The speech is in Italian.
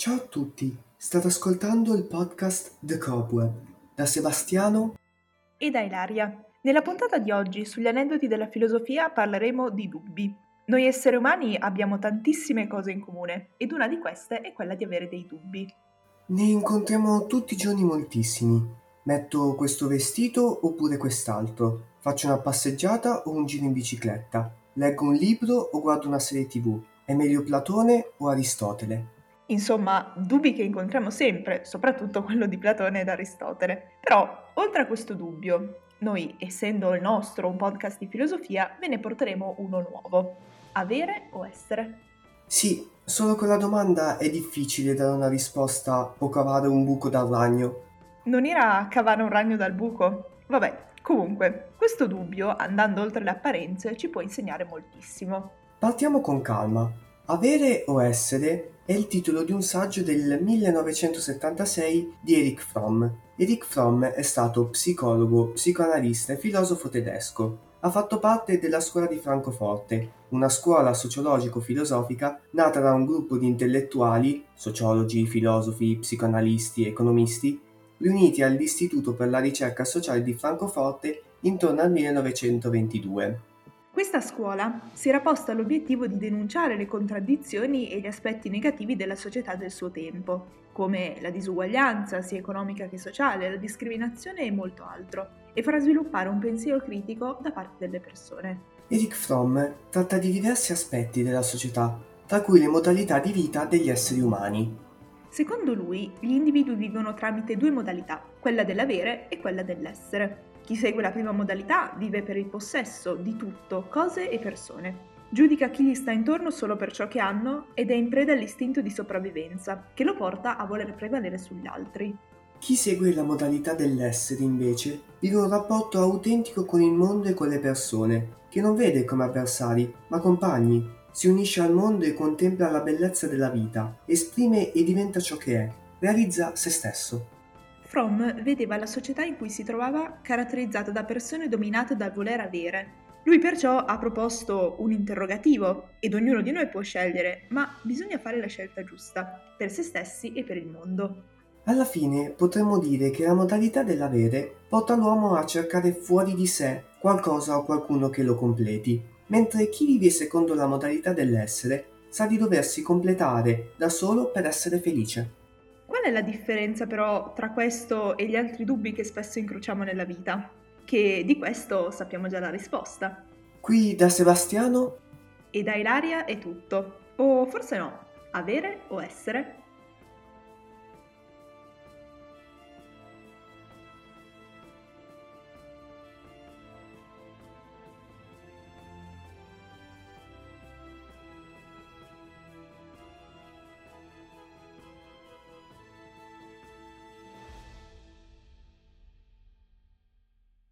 Ciao a tutti, state ascoltando il podcast The Cobweb da Sebastiano e da Ilaria. Nella puntata di oggi sugli aneddoti della filosofia parleremo di dubbi. Noi esseri umani abbiamo tantissime cose in comune ed una di queste è quella di avere dei dubbi. Ne incontriamo tutti i giorni moltissimi. Metto questo vestito oppure quest'altro. Faccio una passeggiata o un giro in bicicletta. Leggo un libro o guardo una serie tv. È meglio Platone o Aristotele? Insomma, dubbi che incontriamo sempre, soprattutto quello di Platone ed Aristotele. Però, oltre a questo dubbio, noi, essendo il nostro un podcast di filosofia, ve ne porteremo uno nuovo. Avere o essere? Sì, solo con la domanda è difficile dare una risposta o cavare un buco dal ragno. Non era cavare un ragno dal buco? Vabbè, comunque, questo dubbio, andando oltre le apparenze, ci può insegnare moltissimo. Partiamo con calma. Avere o essere è il titolo di un saggio del 1976 di Erich Fromm. Erich Fromm è stato psicologo, psicoanalista e filosofo tedesco. Ha fatto parte della scuola di Francoforte, una scuola sociologico-filosofica nata da un gruppo di intellettuali, sociologi, filosofi, psicoanalisti economisti, riuniti all'Istituto per la ricerca sociale di Francoforte intorno al 1922. Questa scuola si era posta l'obiettivo di denunciare le contraddizioni e gli aspetti negativi della società del suo tempo, come la disuguaglianza sia economica che sociale, la discriminazione e molto altro, e far sviluppare un pensiero critico da parte delle persone. Eric Fromm tratta di diversi aspetti della società, tra cui le modalità di vita degli esseri umani. Secondo lui, gli individui vivono tramite due modalità, quella dell'avere e quella dell'essere. Chi segue la prima modalità vive per il possesso di tutto, cose e persone. Giudica chi gli sta intorno solo per ciò che hanno ed è in preda all'istinto di sopravvivenza, che lo porta a voler prevalere sugli altri. Chi segue la modalità dell'essere, invece, vive un rapporto autentico con il mondo e con le persone, che non vede come avversari, ma compagni. Si unisce al mondo e contempla la bellezza della vita, esprime e diventa ciò che è, realizza se stesso. Fromm vedeva la società in cui si trovava caratterizzata da persone dominate dal voler avere. Lui perciò ha proposto un interrogativo ed ognuno di noi può scegliere, ma bisogna fare la scelta giusta, per se stessi e per il mondo. Alla fine potremmo dire che la modalità dell'avere porta l'uomo a cercare fuori di sé qualcosa o qualcuno che lo completi, mentre chi vive secondo la modalità dell'essere sa di doversi completare da solo per essere felice. È la differenza però tra questo e gli altri dubbi che spesso incrociamo nella vita? Che di questo sappiamo già la risposta. Qui da Sebastiano e da Ilaria è tutto. O forse no, avere o essere?